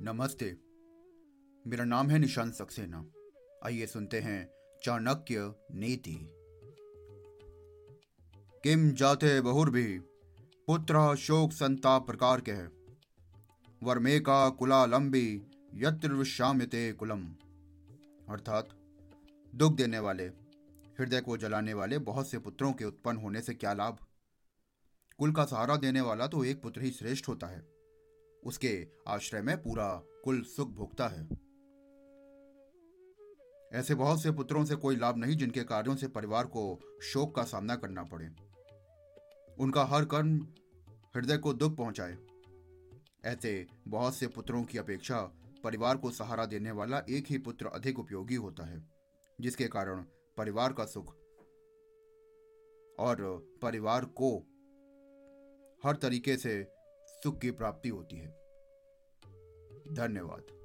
नमस्ते। मेरा नाम है निशांत सक्सेना। आइए सुनते हैं चाणक्य नीति। किम जाते बहुर भी, पुत्र शोक संताप प्रकार के। वर्मे का कुला लंबी यत्र विश्राम्यते कुलम। अर्थात, दुख देने वाले, हृदय को जलाने वाले बहुत से पुत्रों के उत्पन्न होने से क्या लाभ? कुल का सहारा देने वाला तो एक पुत्र ही श्रेष्ठ होता है। उसके आश्रय में पूरा कुल सुख भोगता है। ऐसे बहुत से पुत्रों से कोई लाभ नहीं जिनके कार्यों से परिवार को शोक का सामना करना पड़े। उनका हर कर्म हृदय को दुख पहुँचाए। ऐसे बहुत से पुत्रों की अपेक्षा परिवार को सहारा देने वाला एक ही पुत्र अधिक उपयोगी होता है, जिसके कारण परिवार का सुख और परिवार को हर तरीके से सुख की प्राप्ति होती है। धन्यवाद।